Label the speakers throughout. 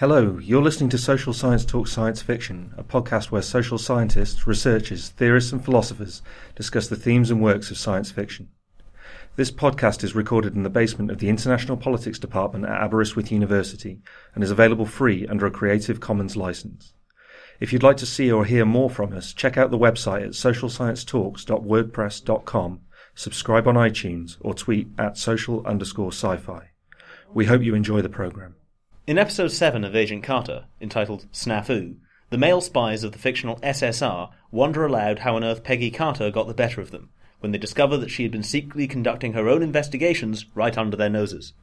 Speaker 1: Hello, you're listening to Social Science Talk Science Fiction, a podcast where social scientists, researchers, theorists, and philosophers discuss the themes and works of science fiction. This podcast is recorded in the basement of the International Politics Department at Aberystwyth University and is available free under a Creative Commons license. If you'd like to see or hear more from us, check out the website at socialsciencetalks.wordpress.com, subscribe on iTunes, or tweet at social underscore sci-fi. We hope you enjoy the program.
Speaker 2: In episode 7 of Agent Carter, entitled Snafu, the male spies of the fictional SSR wonder aloud how on earth Peggy Carter got the better of them, when they discover that she had been secretly conducting her own investigations right under their noses.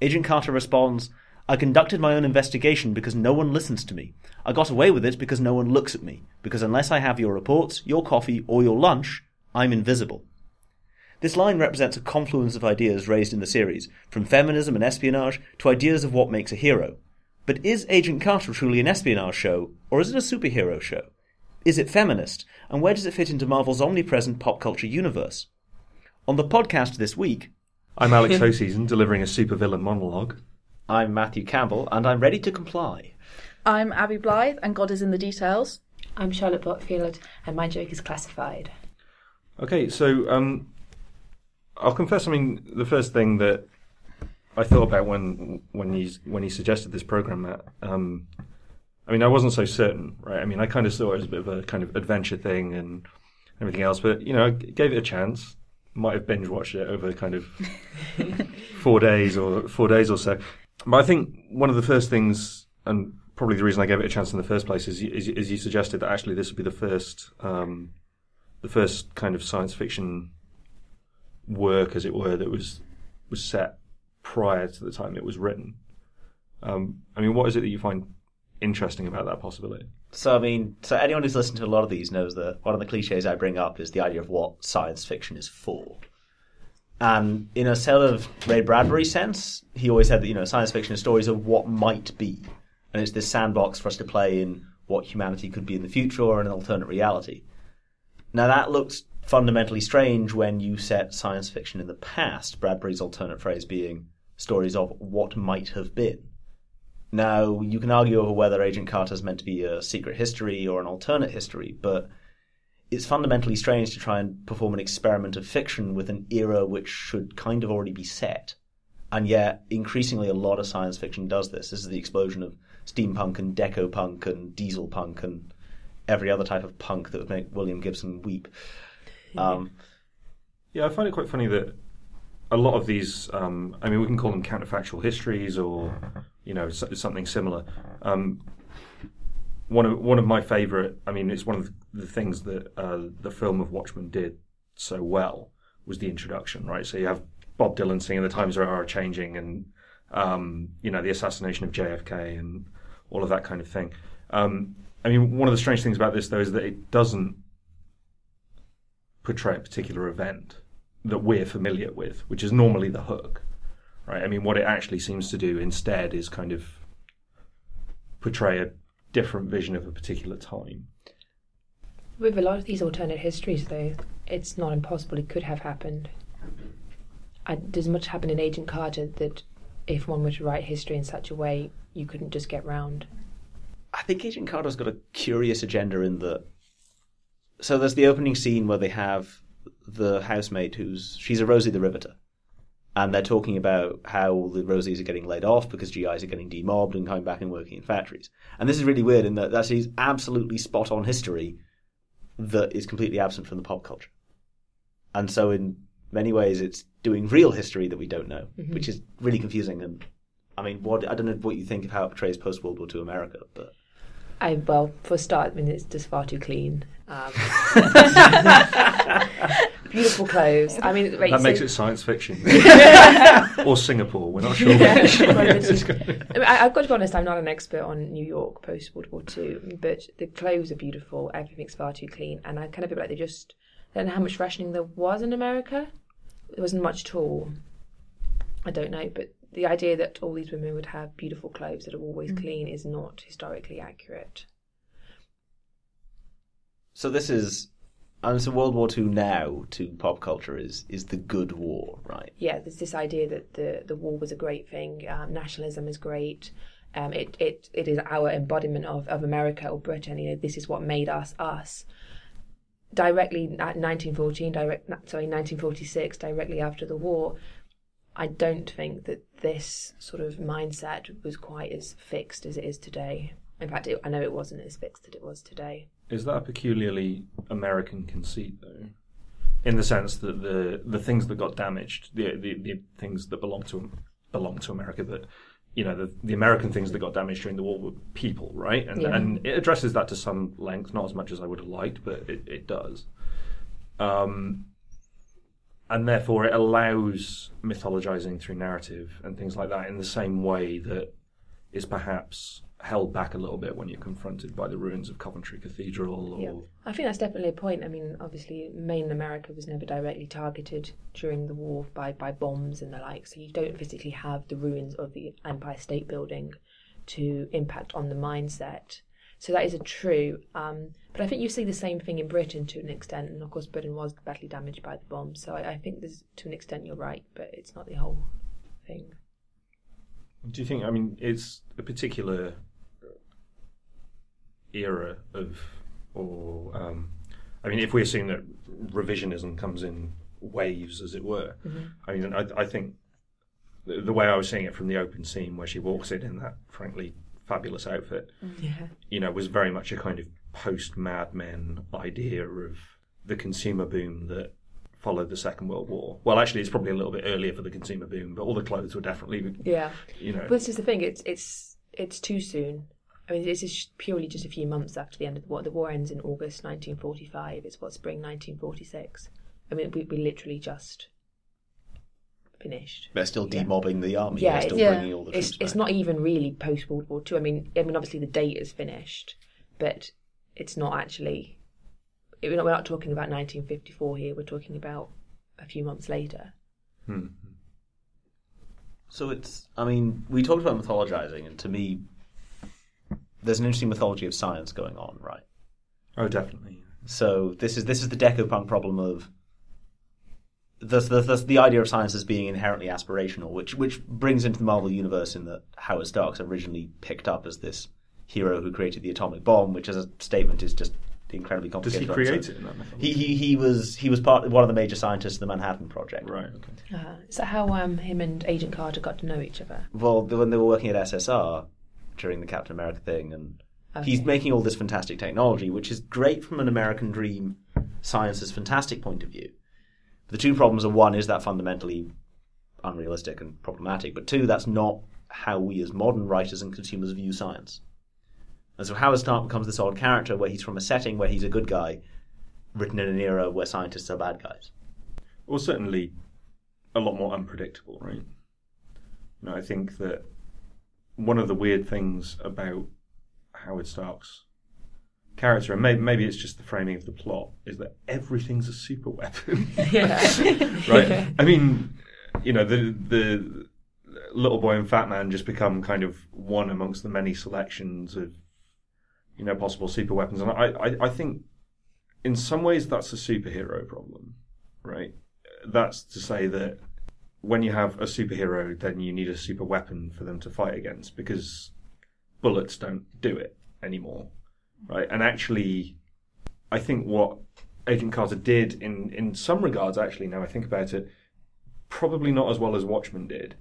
Speaker 2: Agent Carter responds, I conducted my own investigation because no one listens to me. I got away with it because no one looks at me, because unless I have your reports, your coffee, or your lunch, I'm invisible. This line represents a confluence of ideas raised in the series, from feminism and espionage to ideas of what makes a hero. But is Agent Carter truly an espionage show, or is it a superhero show? Is it feminist, and where does it fit into Marvel's omnipresent pop culture universe? On the podcast this week,
Speaker 1: I'm Alex Hoseason, delivering a supervillain monologue.
Speaker 2: I'm Matthew Campbell, and I'm ready to comply.
Speaker 3: I'm Abby Blythe, and God is in the details.
Speaker 4: I'm Charlotte Botfield, and my joke is classified.
Speaker 1: Okay, so um, I'll confess. I mean, the first thing that I thought about when when he when he suggested this program, Matt. Um, I mean, I wasn't so certain, right? I mean, I kind of saw it as a bit of a kind of adventure thing and everything else, but you know, I gave it a chance. Might have binge watched it over kind of four days or four days or so. But I think one of the first things, and probably the reason I gave it a chance in the first place, is, is, is you suggested that actually this would be the first, um, the first kind of science fiction work, as it were, that was was set prior to the time it was written. Um, I mean, what is it that you find interesting about that possibility?
Speaker 2: So, I mean, so anyone who's listened to a lot of these knows that one of the cliches I bring up is the idea of what science fiction is for. And in a sort of Ray Bradbury sense, he always said that, you know, science fiction is stories of what might be. And it's this sandbox for us to play in what humanity could be in the future or an alternate reality. Now, that looks fundamentally strange when you set science fiction in the past, Bradbury's alternate phrase being stories of what might have been. Now, you can argue over whether Agent Carter is meant to be a secret history or an alternate history, but it's fundamentally strange to try and perform an experiment of fiction with an era which should kind of already be set. And yet, increasingly, a lot of science fiction does this. This is the explosion of steampunk and deco punk and diesel punk and every other type of punk that would make William Gibson weep. Um,
Speaker 1: yeah, I find it quite funny that a lot of these, um, I mean, we can call them counterfactual histories or, you know, something similar. Um, one of one of my favourite, I mean, it's one of the things that uh, the film of Watchmen did so well was the introduction, right? So you have Bob Dylan singing "The Times Are Changing" and um, you know the assassination of JFK and all of that kind of thing. Um, I mean, one of the strange things about this though is that it doesn't portray a particular event that we're familiar with, which is normally the hook, right? I mean, what it actually seems to do instead is kind of portray a different vision of a particular time.
Speaker 4: With a lot of these alternate histories, though, it's not impossible. It could have happened. I, there's much happened in Agent Carter that if one were to write history in such a way, you couldn't just get round.
Speaker 2: I think Agent Carter's got a curious agenda in that so there's the opening scene where they have the housemate who's she's a Rosie the Riveter, and they're talking about how the Rosies are getting laid off because GIs are getting demobbed and coming back and working in factories. And this is really weird in that that is absolutely spot on history that is completely absent from the pop culture. And so in many ways it's doing real history that we don't know, mm-hmm. which is really confusing and I mean what I don't know what you think of how it portrays post World War II America, but
Speaker 4: I well, for a start, I mean, it's just far too clean. Um, beautiful clothes. I mean,
Speaker 1: that
Speaker 4: so,
Speaker 1: makes it science fiction. or Singapore. We're not sure. Yeah.
Speaker 4: I I, have got to be honest. I'm not an expert on New York post World War II, but the clothes are beautiful. Everything's far too clean, and I kind of feel like they just. I don't know how much rationing there was in America. There wasn't much at all. I don't know, but the idea that all these women would have beautiful clothes that are always mm. clean is not historically accurate.
Speaker 2: So this is, and so World War II now to pop culture is is the good war, right?
Speaker 4: Yeah, there's this idea that the the war was a great thing. Um, nationalism is great. Um, it, it it is our embodiment of, of America or Britain. You know, this is what made us us. Directly at 1914, direct sorry 1946, directly after the war, I don't think that this sort of mindset was quite as fixed as it is today. In fact, it, I know it wasn't as fixed as it was today.
Speaker 1: Is that a peculiarly American conceit, though? In the sense that the the things that got damaged, the the, the things that belong to belong to America, that you know the the American things that got damaged during the war were people, right? And
Speaker 4: Yeah.
Speaker 1: and it addresses that to some length, not as much as I would have liked, but it, it does. Um, and therefore it allows mythologizing through narrative and things like that in the same way that is perhaps held back a little bit when you're confronted by the ruins of Coventry Cathedral or
Speaker 4: Yeah. I think that's definitely a point. I mean, obviously, main America was never directly targeted during the war by, by bombs and the like, so you don't physically have the ruins of the Empire State Building to impact on the mindset. So that is a true. Um, but I think you see the same thing in Britain to an extent, and of course, Britain was badly damaged by the bomb. So I, I think there's to an extent you're right, but it's not the whole thing.
Speaker 1: Do you think? I mean, it's a particular era of, or um, I mean, if we assume that revisionism comes in waves, as it were, I mean, I, I think the, the way I was seeing it from the open scene, where she walks in in that frankly fabulous outfit, mm-hmm.
Speaker 4: Yeah.
Speaker 1: you know, was very much a kind of post Mad Men idea of the consumer boom that followed the Second World War. Well, actually, it's probably a little bit earlier for the consumer boom, but all the clothes were definitely,
Speaker 4: Yeah.
Speaker 1: you know.
Speaker 4: But this is the thing. It's it's it's too soon. I mean, this is purely just a few months after the end of the war. The war ends in August 1945. It's what spring 1946. I mean, we we literally just finished.
Speaker 2: They're still
Speaker 4: Yeah.
Speaker 2: demobbing the army.
Speaker 4: Yeah,
Speaker 2: They're still
Speaker 3: yeah.
Speaker 2: bringing all the
Speaker 4: It's
Speaker 2: troops
Speaker 4: it's
Speaker 2: back.
Speaker 4: not even really post World War Two. I mean, I mean, obviously the date is finished, but it's not actually. We're not, we're not talking about 1954 here. We're talking about a few months later.
Speaker 1: Hmm.
Speaker 2: So it's, I mean, we talked about mythologizing, and to me, there's an interesting mythology of science going on, right?
Speaker 1: Oh, definitely.
Speaker 2: So this is this is the decopunk problem of the the, the the idea of science as being inherently aspirational, which which brings into the Marvel universe in that Howard Stark's originally picked up as this hero who created the atomic bomb, which as a statement is just incredibly complicated.
Speaker 1: Does he
Speaker 2: complicated.
Speaker 1: create
Speaker 2: So
Speaker 1: it in that?
Speaker 2: He, he he was he was part one of the major scientists of the Manhattan Project.
Speaker 1: Right. Okay.
Speaker 4: Uh, is that how um, him and Agent Carter got to know each other?
Speaker 2: Well, the- when they were working at SSR during the Captain America thing, and he's making all this fantastic technology, which is great from an American dream science's fantastic point of view. The two problems are one is that fundamentally unrealistic and problematic, but two, that's not how we as modern writers and consumers view science. And so Howard Stark becomes this odd character where he's from a setting where he's a good guy, written in an era where scientists are bad guys.
Speaker 1: Well, certainly a lot more unpredictable, right? You know, I think that one of the weird things about Howard Stark's character, and maybe, maybe it's just the framing of the plot, is that everything's a super weapon.
Speaker 4: Yeah.
Speaker 1: right? I mean, you know, the the little boy and fat man just become kind of one amongst the many selections of you know possible super weapons, and I I, I think in some ways that's a superhero problem, right? That's to say that when you have a superhero, then you need a super weapon for them to fight against because bullets don't do it anymore, right? And actually, I think what Agent Carter did in in some regards, actually, now I think about it, probably not as well as Watchmen did,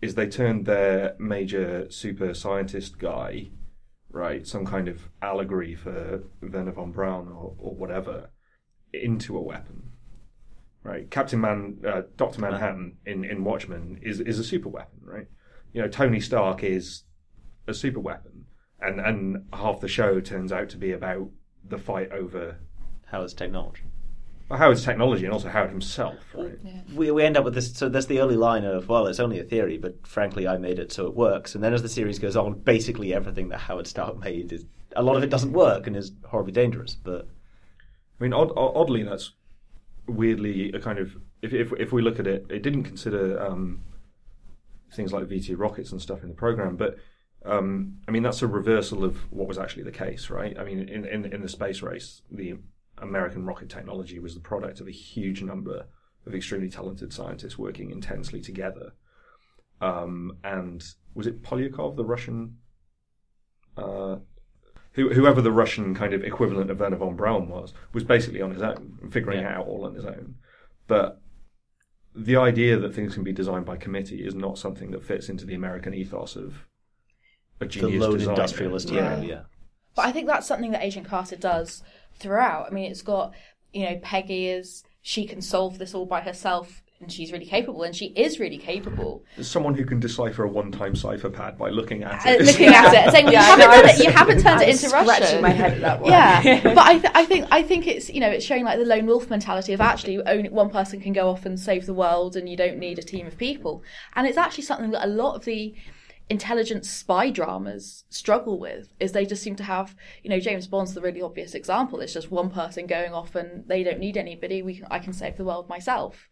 Speaker 1: is they turned their major super scientist guy, right, some kind of allegory for Wernher von Braun or, or whatever, into a weapon. Right, Captain Man, uh, Doctor Manhattan in, in Watchmen is is a super weapon, right? You know, Tony Stark is a super weapon, and and half the show turns out to be about the fight over
Speaker 2: Howard's technology.
Speaker 1: well, Howard's technology and also Howard himself, right?
Speaker 2: we, we end up with this. So there's the early line of, well, it's only a theory, but frankly, I made it so it works. And then as the series goes on, basically everything that Howard Stark made is a lot of it doesn't work and is horribly dangerous. But
Speaker 1: I mean, odd, odd- oddly, that's weirdly a kind of if if if we look at it, it didn't consider um, things like V two rockets and stuff in the program, but um, I mean that's a reversal of what was actually the case, right? I mean, in in, in the space race, the American rocket technology was the product of a huge number of extremely talented scientists working intensely together. Um, and was it Polyakov, the Russian who, whoever the Russian kind of equivalent of Wernher von Braun was, was basically on his own, figuring it out all on his own. But the idea that things can be designed by committee is not something that fits into the American ethos of a
Speaker 2: The
Speaker 1: genius
Speaker 2: lone
Speaker 1: designer.
Speaker 2: industrialist
Speaker 1: Yeah.
Speaker 2: hero, yeah.
Speaker 3: But I think that's something that Agent Carter does throughout. I mean, it's got, you know, Peggy is, she can solve this all by herself and she's really capable and she is really capable.
Speaker 1: There's someone who can decipher a one-time cipher pad by looking at
Speaker 3: Uh,
Speaker 1: it.
Speaker 3: looking at it and saying, well,
Speaker 4: Yeah,
Speaker 3: you haven't done it, you haven't turned
Speaker 4: I
Speaker 3: it into
Speaker 4: scratching
Speaker 3: Russian.
Speaker 4: my head at that one.
Speaker 3: Yeah, but I, th- I think I think it's you know it's showing like the lone wolf mentality of actually only one person can go off and save the world and you don't need a team of people, and it's actually something that a lot of the intelligence spy dramas struggle with is they just seem to have you know James Bond's the really obvious example. It's just one person going off and they don't need anybody. We can, I can save the world myself.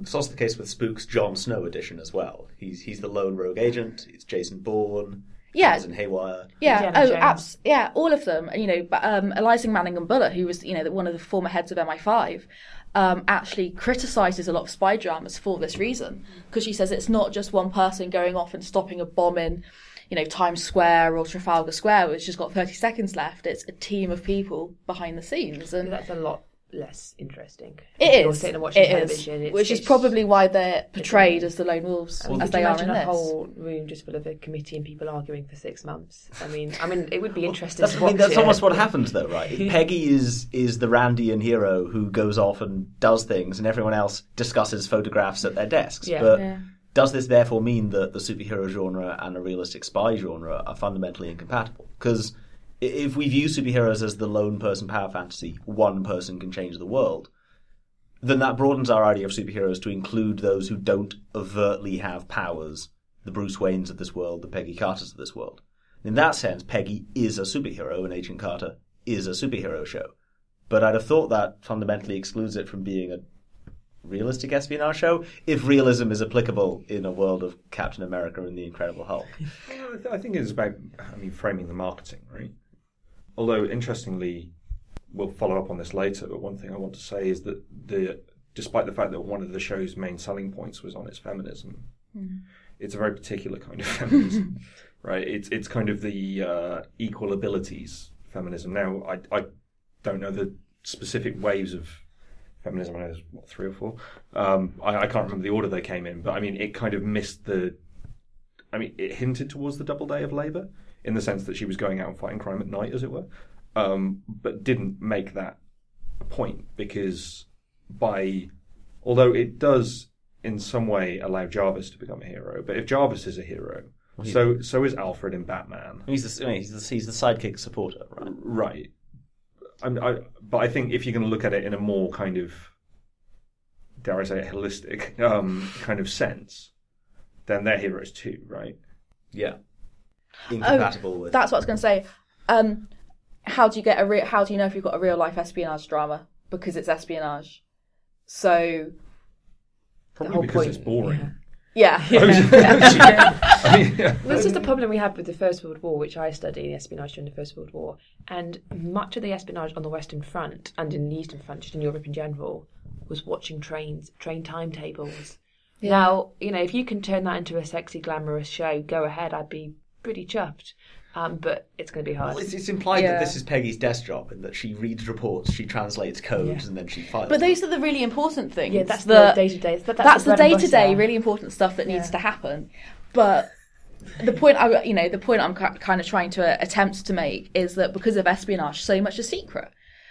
Speaker 2: It's also the case with Spook's Jon Snow edition as well. He's he's the lone rogue agent. It's Jason Bourne.
Speaker 3: Yeah.
Speaker 2: and Haywire.
Speaker 3: Yeah.
Speaker 4: Indiana
Speaker 3: oh,
Speaker 4: Jones.
Speaker 3: abs- yeah. All of them. You know, but um, Eliza Manningham-Buller, who was you know one of the former heads of MI5, um, actually criticizes a lot of spy dramas for this reason. Because she says it's not just one person going off and stopping a bomb in, you know, Times Square or Trafalgar Square, which has got 30 seconds left. It's a team of people behind the scenes, and
Speaker 4: That's a lot less interesting.
Speaker 3: it
Speaker 4: You're sitting and watching
Speaker 3: it is.
Speaker 4: television, it's-
Speaker 3: which is probably why they're portrayed as the lone wolves
Speaker 4: Well,
Speaker 3: as they are
Speaker 4: imagine
Speaker 3: in
Speaker 4: a
Speaker 3: this.
Speaker 4: whole room just full of a committee and people arguing for six months. I mean, I mean, it would be interesting.
Speaker 2: That's,
Speaker 4: to
Speaker 2: I mean, that's
Speaker 4: it.
Speaker 2: almost what happens, though, right? Peggy is is the Randian hero who goes off and does things, and everyone else discusses photographs at their desks.
Speaker 4: Yeah.
Speaker 2: but
Speaker 3: Yeah.
Speaker 2: does this therefore mean that the superhero genre and a realistic spy genre are fundamentally incompatible? Because if we view superheroes as the lone person power fantasy, one person can change the world, then that broadens our idea of superheroes to include those who don't overtly have powers, the Bruce Waynes of this world, the Peggy Carters of this world. In that sense, Peggy is a superhero and Agent Carter is a superhero show. But I'd have thought that fundamentally excludes it from being a realistic espionage show, if realism is applicable in a world of Captain America and the Incredible Hulk.
Speaker 1: I think it's about, I mean, framing the marketing, right? Although, interestingly, we'll follow up on this later, but one thing I want to say is that the, despite the fact that one of the show's main selling points was on its feminism, it's a very particular kind of feminism, right? It's it's kind of the uh, equal abilities feminism. Now, I I don't know the specific waves of feminism. I know there's what, three or four. Um, I, I can't remember the order they came in, but I mean, it kind of missed the I mean, it hinted towards the double day of labour in the sense that she was going out and fighting crime at night, as it were, um, but didn't make that a point because by, although it does in some way allow Jarvis to become a hero, but if Jarvis is a hero, so so is Alfred in Batman,
Speaker 2: He's the, I mean, he's the, he's the sidekick supporter, right?
Speaker 1: right? I'm, I, but I think if you're going to look at it in a more kind of, dare I say, it, holistic um, kind of sense, then they're heroes too, right?
Speaker 2: Yeah. Incompatible with.
Speaker 3: That's what I was going to say. Um, how do you get a real? How do you know if you've got a real life espionage drama? Because it's espionage. So
Speaker 1: Probably
Speaker 4: whole
Speaker 1: because
Speaker 4: point,
Speaker 1: it's boring.
Speaker 3: yeah,
Speaker 1: I mean, yeah.
Speaker 4: Well, this is the problem we had with the First World War, which I studied espionage during the First World War, and much of the espionage on the Western Front and in the Eastern Front, just in Europe in general, was watching trains, train timetables. Now, you know, if you can turn that into a sexy, glamorous show, go ahead. I'd be pretty chuffed. Um, but it's going to be hard.
Speaker 2: Well, it's, it's implied
Speaker 3: Yeah.
Speaker 2: that this is Peggy's desk job and that she reads reports, she translates codes,
Speaker 4: Yeah.
Speaker 2: and then she files.
Speaker 3: but
Speaker 2: them.
Speaker 3: those are the really important things.
Speaker 4: yeah, that's the day to day.
Speaker 3: that's, the day to day, really important stuff that needs
Speaker 4: Yeah.
Speaker 3: to happen. But the point I, you know, the point I'm kind of trying to attempt to make is that because of espionage, so much is secret.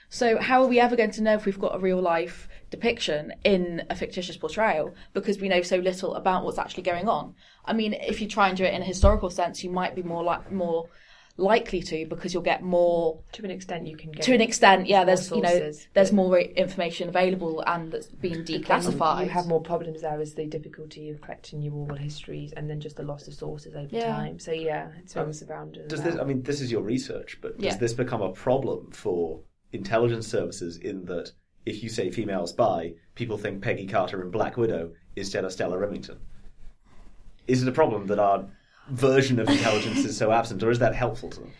Speaker 3: So how are we ever going to know if we've got a real life depiction in a fictitious portrayal because we know so little about what's actually going on? I mean, if you try and do it in a historical sense, you might be more like more likely to because you'll get more
Speaker 4: To an extent, you can get
Speaker 3: to an extent. Yeah,
Speaker 4: more
Speaker 3: there's you know there's more information available and that's been declassified.
Speaker 4: You have more problems there as the difficulty of collecting your oral histories and then just the loss of sources over
Speaker 3: Yeah.
Speaker 4: time. So yeah, it um, swings around. and
Speaker 2: Does this? I mean, this is your research, but does
Speaker 3: Yeah.
Speaker 2: this become a problem for intelligence services in that if you say female spy, people think Peggy Carter and Black Widow instead of Stella Rimington? Is it a problem that our version of intelligence is so absent, or is that helpful to them?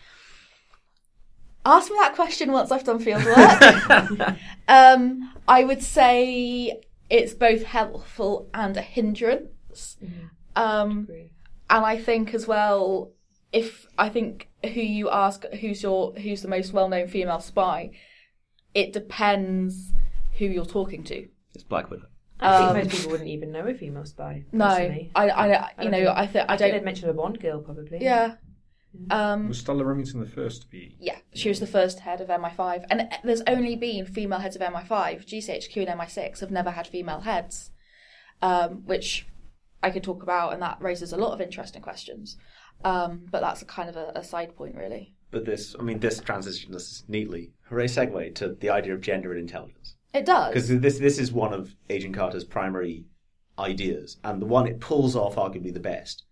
Speaker 3: Ask me that question once I've done field work. um, I would say it's both helpful and a hindrance. Um,
Speaker 4: Agree.
Speaker 3: and I think as well, if I think who you ask who's your who's the most well known female spy, it depends who you're talking to.
Speaker 2: It's Black Widow.
Speaker 4: I think
Speaker 3: Um,
Speaker 4: most people wouldn't even know a female spy.
Speaker 3: No,
Speaker 4: personally.
Speaker 3: I, I,
Speaker 4: I
Speaker 3: you
Speaker 4: don't
Speaker 3: know,
Speaker 4: think-
Speaker 3: I, th- I
Speaker 4: I
Speaker 3: don't.
Speaker 4: they'd mention a Bond girl probably.
Speaker 3: Yeah. Um,
Speaker 1: Was Stella Rimington the first to be?
Speaker 3: yeah, she was the first head of MI5, and there's only been female heads of MI5. GCHQ and MI6 have never had female heads, um, which I could talk about, and that raises a lot of interesting questions. Um, but that's a kind of a, a side point, really.
Speaker 2: But this, I mean, this transitions us neatly. Hooray segue to the idea of gender and intelligence.
Speaker 3: It does.
Speaker 2: Because this, this is one of Agent Carter's primary ideas, and the one it pulls off arguably the best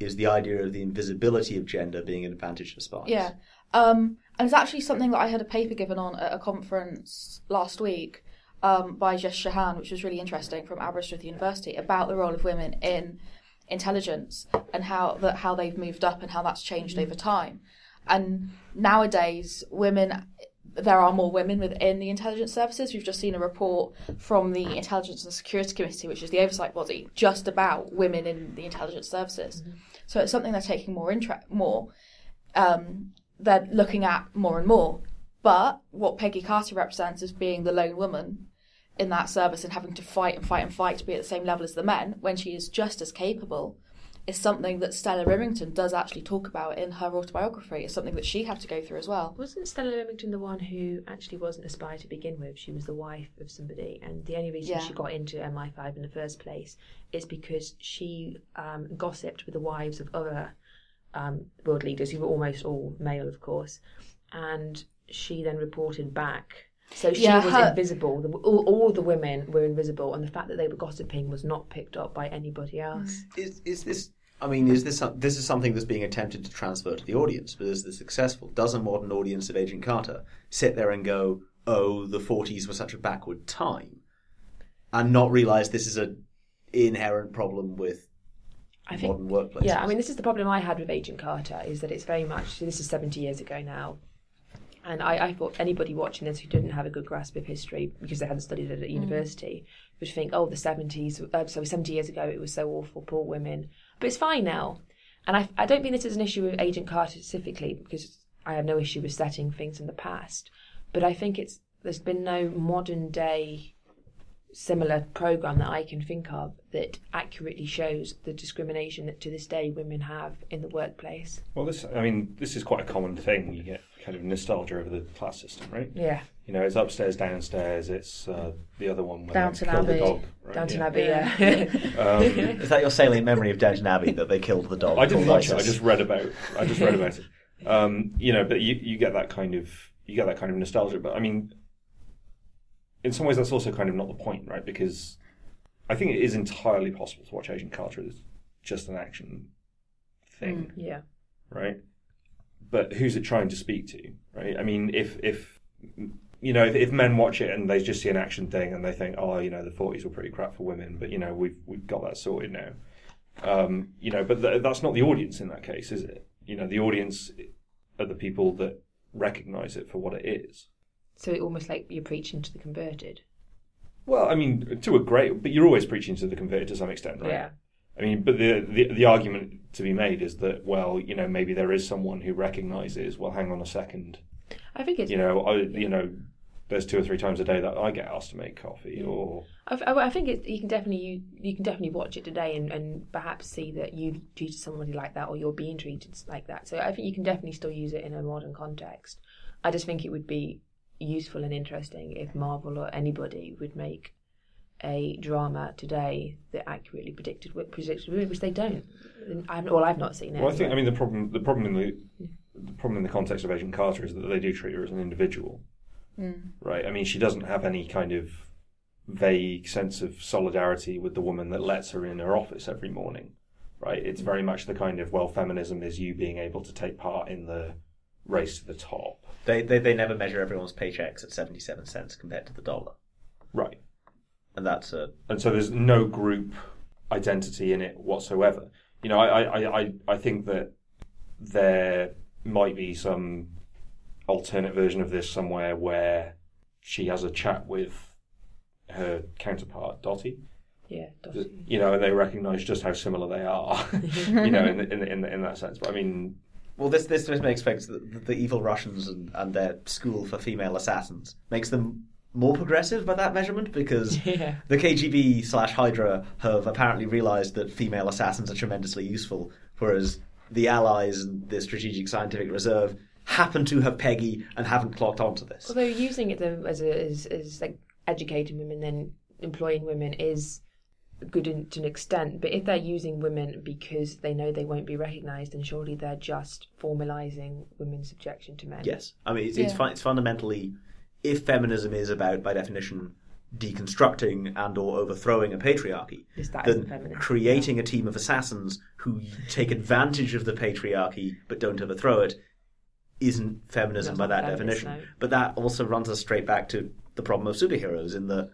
Speaker 2: is the idea of the invisibility of gender being an advantage for spies.
Speaker 3: Yeah. Um, and it's actually something that I had a paper given on at a conference last week um, by Jess Shahan, which was really interesting from Aberystwyth University about the role of women in intelligence and how that how they've moved up and how that's changed over time. And nowadays, women there are more women within the intelligence services. We've just seen a report from the Intelligence and Security Committee, which is the oversight body, just about women in the intelligence services. So it's something they're taking more interest, more um, they're looking at more and more. But what Peggy Carter represents as being the lone woman in that service and having to fight and fight and fight to be at the same level as the men when she is just as capable is something that Stella Rimington does actually talk about in her autobiography. It's something that she had to go through as well.
Speaker 4: Wasn't Stella Rimington the one who actually wasn't a spy to begin with? She was the wife of somebody, and the only reason
Speaker 3: Yeah.
Speaker 4: she got into MI5 in the first place is because she um, gossiped with the wives of other um, world leaders, who were almost all male, of course, and she then reported back. So she
Speaker 3: Yeah,
Speaker 4: was
Speaker 3: her-
Speaker 4: invisible. The, all, all the women were invisible, and the fact that they were gossiping was not picked up by anybody else.
Speaker 2: Is is this? I mean, is this some- this is something that's being attempted to transfer to the audience? But is this successful? Does a modern audience of Agent Carter sit there and go, "Oh, the '40s were such a backward time," and not realize this is a inherent problem with
Speaker 4: I think
Speaker 2: modern workplaces?
Speaker 4: Yeah, I mean, this is the problem I had with Agent Carter is that it's very much. This is seventy years ago now, and I, I thought anybody watching this who didn't have a good grasp of history because they hadn't studied it at university would think, oh, the seventies. Uh, so seventy years ago, it was so awful, poor women. But it's fine now, and I, I don't think this is an issue with Agent Carter specifically because I have no issue with setting things in the past. But I think it's there's been no modern day similar program that I can think of that accurately shows the discrimination that to this day women have in the workplace.
Speaker 1: Well, this, I mean, this is quite a common thing. You get kind of nostalgia over the class system, right?
Speaker 4: Yeah,
Speaker 1: You know, it's upstairs, downstairs. It's uh, the other one where
Speaker 3: Downton
Speaker 1: they killed the
Speaker 3: Abbey.
Speaker 1: dog. Right?
Speaker 4: Downton
Speaker 1: yeah.
Speaker 4: Abbey. Yeah,
Speaker 1: Um,
Speaker 2: Is that your salient memory of Downton Abbey that they killed the dog?
Speaker 1: I didn't
Speaker 2: called
Speaker 1: watch it. I just read about. I just read about it. Um, you know, but you, you get that kind of you get that kind of nostalgia. But I mean, in some ways, that's also kind of not the point, right? Because I think it is entirely possible to watch Agent Carter as just an action thing,
Speaker 4: yeah.
Speaker 1: right? But who's it trying to speak to, right? I mean, if if you know, if, if men watch it and they just see an action thing and they think, oh, you know, the forties were pretty crap for women, but you know, we've we've got that sorted now. Um, you know, but th- that's not the audience in that case, is it? You know, the audience are the people that recognise it for what it is.
Speaker 4: So it almost like you're preaching to the converted.
Speaker 1: Well, I mean, to a great, but you're always preaching to the converted to some extent, right?
Speaker 4: Yeah.
Speaker 1: I mean, but the, the the argument to be made is that, well, you know, maybe there is someone who recognises, well, hang on a second,
Speaker 4: I think it's.
Speaker 1: you know, I, you know, there's two or three times a day that I get asked to make coffee, or
Speaker 4: I, I I think it, you can definitely you, you can definitely watch it today and, and perhaps see that you treated somebody like that or you're being treated like that. So I think you can definitely still use it in a modern context. I just think it would be useful and interesting if Marvel or anybody would make a drama today that accurately predicted predicted which they don't. I've, well, I've not seen it.
Speaker 1: well, I think I mean the problem the problem in the the problem in the context of Agent Carter is that they do treat her as an individual, hmm. right? I mean, she doesn't have any kind of vague sense of solidarity with the woman that lets her in her office every morning, right? It's very much the kind of well, feminism is you being able to take part in the race to the top,
Speaker 2: They, they they never measure everyone's paychecks at seventy seven cents compared to the dollar,
Speaker 1: right?
Speaker 2: and that's a
Speaker 1: and so there's no group identity in it whatsoever. You know, I, I, I, I think that there might be some alternate version of this somewhere where she has a chat with her counterpart Dottie.
Speaker 4: yeah, Dottie.
Speaker 1: You know, and they recognise just how similar they are. you know, in in in, in that sense. But I mean,
Speaker 2: Well, this this makes sense. The, the evil Russians and, and their school for female assassins makes them more progressive by that measurement because
Speaker 4: Yeah.
Speaker 2: the KGB slash Hydra have apparently realised that female assassins are tremendously useful, whereas the Allies and the Strategic Scientific Reserve happen to have Peggy and haven't clocked onto this.
Speaker 4: Although using it then as a, as, as like educating women, then employing women is good in, to an extent. But if they're using women because they know they won't be recognised, then surely they're just formalising women's subjection to men.
Speaker 2: Yes, I mean it's it's,
Speaker 3: Yeah.
Speaker 2: fun, it's fundamentally if feminism is about by definition deconstructing and or overthrowing a patriarchy,
Speaker 4: Yes, that
Speaker 2: then
Speaker 4: isn't feminist.
Speaker 2: creating a team of assassins who take advantage of the patriarchy but don't overthrow it isn't feminism
Speaker 4: That's
Speaker 2: by that
Speaker 4: feminist,
Speaker 2: definition.
Speaker 4: no.
Speaker 2: But that also runs us straight back to the problem of superheroes in that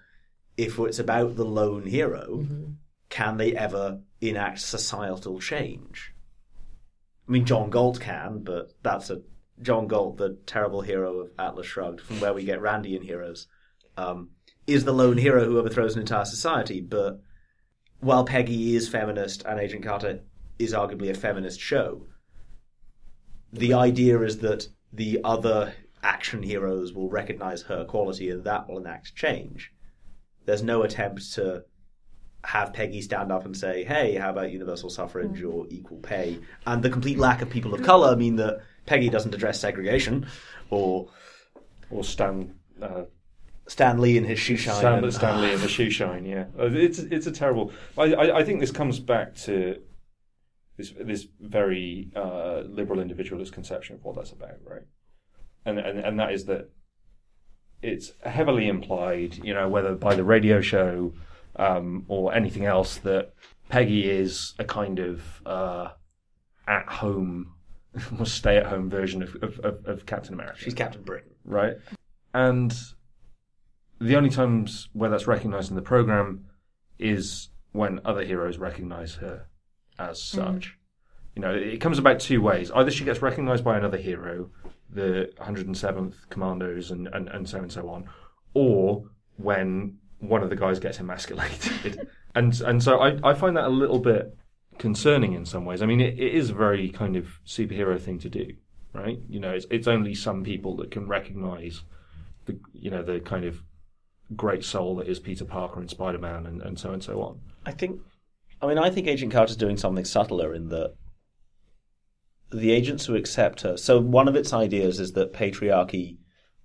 Speaker 2: if it's about the lone hero,
Speaker 4: Mm-hmm.
Speaker 2: can they ever enact societal change? I mean, John Galt can, but that's a John Galt, the terrible hero of Atlas Shrugged, from where we get Randian heroes, um, is the lone hero who overthrows an entire society. But while Peggy is feminist and Agent Carter is arguably a feminist show, the idea is that the other action heroes will recognize her quality and that will enact change. There's no attempt to have Peggy stand up and say, "Hey, how about universal suffrage or equal pay?" And the complete lack of people of color mean that Peggy doesn't address segregation, or
Speaker 1: Or Stan uh,
Speaker 2: Stan Lee in his shoe shine.
Speaker 1: Stan,
Speaker 2: and-
Speaker 1: Stan Lee and the shoe shine. Yeah, Uh, it's it's a terrible. I, I, I think this comes back to this this very uh, liberal individualist conception of what that's about, right? And and and that is that it's heavily implied, you know, whether by the radio show um, or anything else, that Peggy is a kind of uh, at home, or stay at home version of, of, of, of Captain America
Speaker 2: She's Captain Britain.
Speaker 1: right? And the only times where that's recognised in the program is when other heroes recognise her as such. You know, it comes about two ways. Either she gets recognised by another hero, the 107th Commandos, and, and, and so and so on, or when one of the guys gets emasculated. and and so I, I find that a little bit concerning in some ways. I mean, it, it is a very kind of superhero thing to do, right? You know, it's, it's only some people that can recognise the you know the kind of great soul that is Peter Parker and Spider Man and, and so and so on.
Speaker 2: I think, I mean, I think Agent Carter's doing something subtler in that the agents who accept her. So one of its ideas is that patriarchy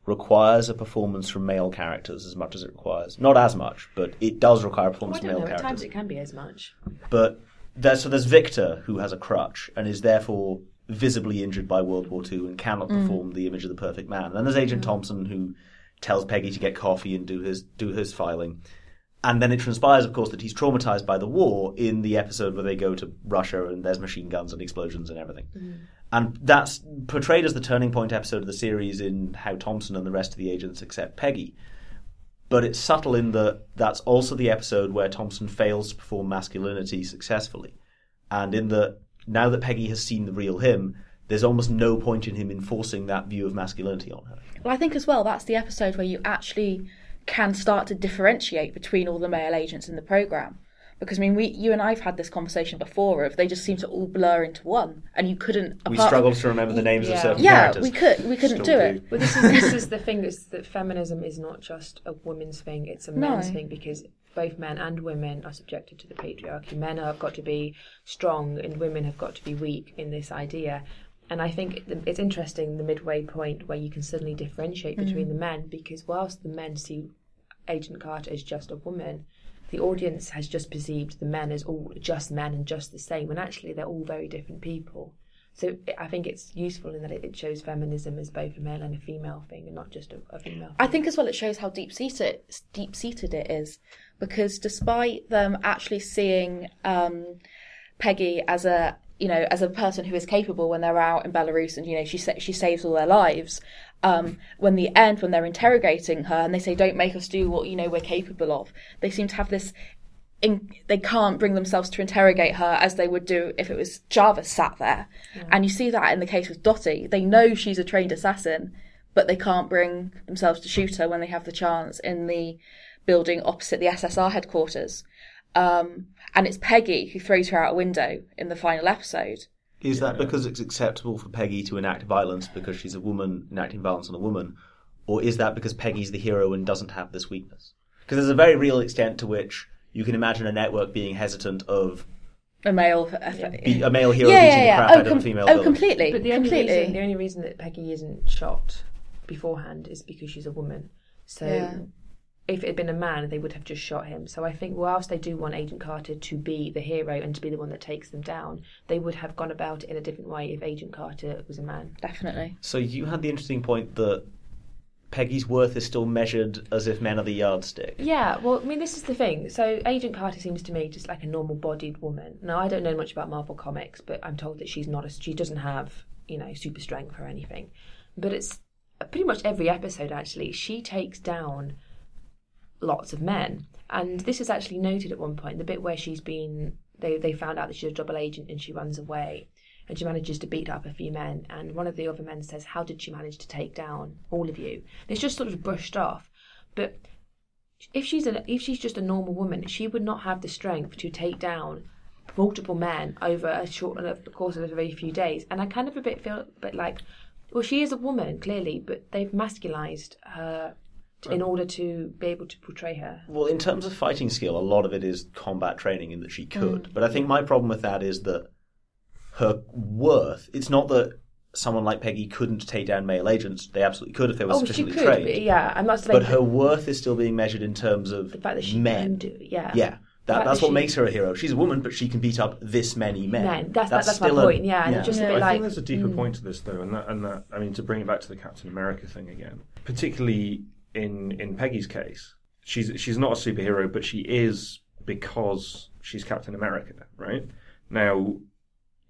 Speaker 2: requires a performance from male characters as much as it requires, not as much, but it does require a
Speaker 4: Well,
Speaker 2: performance
Speaker 4: I
Speaker 2: from male
Speaker 4: know. At
Speaker 2: characters.
Speaker 4: times it can be as much.
Speaker 2: But there's, so there's Victor who has a crutch and is therefore visibly injured by World War II and cannot mm. perform the image of the perfect man. And Then there's Agent mm. Thompson who tells Peggy to get coffee and do his do his filing. And then it transpires, of course, that he's traumatized by the war in the episode where they go to Russia and there's machine guns and explosions and everything. Mm-hmm. And that's portrayed as the turning point episode of the series in how Thompson and the rest of the agents accept Peggy. But it's subtle in that that's also the episode where Thompson fails to perform masculinity successfully. And in that now that Peggy has seen the real him, there's almost no point in him enforcing that view of masculinity on her.
Speaker 3: Well, I think as well that's the episode where you actually can start to differentiate between all the male agents in the program. Because I mean, we, you and I've had this conversation before of they just seem to all blur into one, and you couldn't.
Speaker 2: We
Speaker 3: apart-
Speaker 2: struggle to remember the names of
Speaker 4: Yeah.
Speaker 2: certain
Speaker 3: Yeah,
Speaker 2: characters.
Speaker 3: we could, we couldn't do
Speaker 2: Still
Speaker 3: it.
Speaker 4: But this is this is the thing is that feminism is not just a woman's thing; it's a
Speaker 3: No.
Speaker 4: thing because both men and women are subjected to the patriarchy. Men have got to be strong, and women have got to be weak in this idea. And I think it's interesting the midway point where you can suddenly differentiate between the men because whilst the men see Agent Carter as just a woman, the audience has just perceived the men as all just men and just the same, when actually they're all very different people. So I think it's useful in that it shows feminism as both a male and a female thing, and not just a, a female.
Speaker 3: I think as well it shows how deep seated deep seated it is, because despite them actually seeing um, Peggy as a you know as a person who is capable when they're out in Belarus and you know she sa- she saves all their lives. Um, when the end when they're interrogating her and they say don't make us do what you know we're capable of, they seem to have this. In, they can't bring themselves to interrogate her as they would do if it was Jarvis sat there, and you see that in the case with Dottie. They know she's a trained assassin, but they can't bring themselves to shoot her when they have the chance in the building opposite the SSR headquarters. Um, and it's Peggy who throws her out a window in the final episode.
Speaker 2: Is that because it's acceptable for Peggy to enact violence because she's a woman enacting violence on a woman, or is that because Peggy's the hero and doesn't have this weakness? Because there's a very real extent to which you can imagine a network being hesitant of
Speaker 3: A male.
Speaker 2: be- a male hero
Speaker 3: yeah,
Speaker 2: beating
Speaker 3: yeah,
Speaker 2: the crap
Speaker 3: Oh,
Speaker 2: out of a female
Speaker 3: oh
Speaker 2: villain.
Speaker 3: completely.
Speaker 4: But the only
Speaker 3: completely.
Speaker 4: reason the only reason that Peggy isn't shot beforehand is because she's a woman. So
Speaker 3: Yeah.
Speaker 4: If it had been a man, they would have just shot him. So I think whilst they do want Agent Carter to be the hero and to be the one that takes them down, they would have gone about it in a different way if Agent Carter was a man.
Speaker 3: Definitely.
Speaker 2: So you had the interesting point that Peggy's worth is still measured as if men are the yardstick.
Speaker 4: Yeah, well, I mean, this is the thing. So Agent Carter seems to me just like a normal-bodied woman. Now, I don't know much about Marvel comics, but I'm told that she's not a. She doesn't have, you know, super strength or anything. But it's pretty much every episode actually. She takes down lots of men, and this is actually noted at one point. The bit where she's been, they they found out that she's a double agent and she runs away. And she manages to beat up a few men, and one of the other men says, "How did she manage to take down all of you?" And it's just sort of brushed off, but if she's a, if she's just a normal woman, she would not have the strength to take down multiple men over a short course of a very few days. And I kind of a bit feel a bit like, well, she is a woman clearly, but they've masculized her t- in um, order to be able to portray her.
Speaker 2: Well, in terms of fighting skill, a lot of it is combat training in that she could. Mm. But I think my problem with that is that her worth, it's not that someone like Peggy couldn't take down male agents. They absolutely could if they were
Speaker 4: Oh, she
Speaker 2: sufficiently
Speaker 4: could,
Speaker 2: trained.
Speaker 4: but yeah, I'm not
Speaker 2: But her worth is still being measured in terms of
Speaker 4: the fact that she
Speaker 2: men.
Speaker 4: can do, yeah,
Speaker 2: Yeah.
Speaker 4: fact
Speaker 2: That,
Speaker 4: that
Speaker 2: that's what
Speaker 4: she-
Speaker 2: makes her a hero. She's a woman, but she can beat up this many men.
Speaker 4: Men. That's- that- that's my
Speaker 2: still a-
Speaker 4: point, yeah, and it just a
Speaker 1: I
Speaker 4: bit
Speaker 1: think
Speaker 4: like-
Speaker 1: there's a deeper mm. point to this though, and that and that I mean to bring it back to the Captain America thing again, particularly in in Peggy's case, she's she's not a superhero, but she is because she's Captain America, right? Now,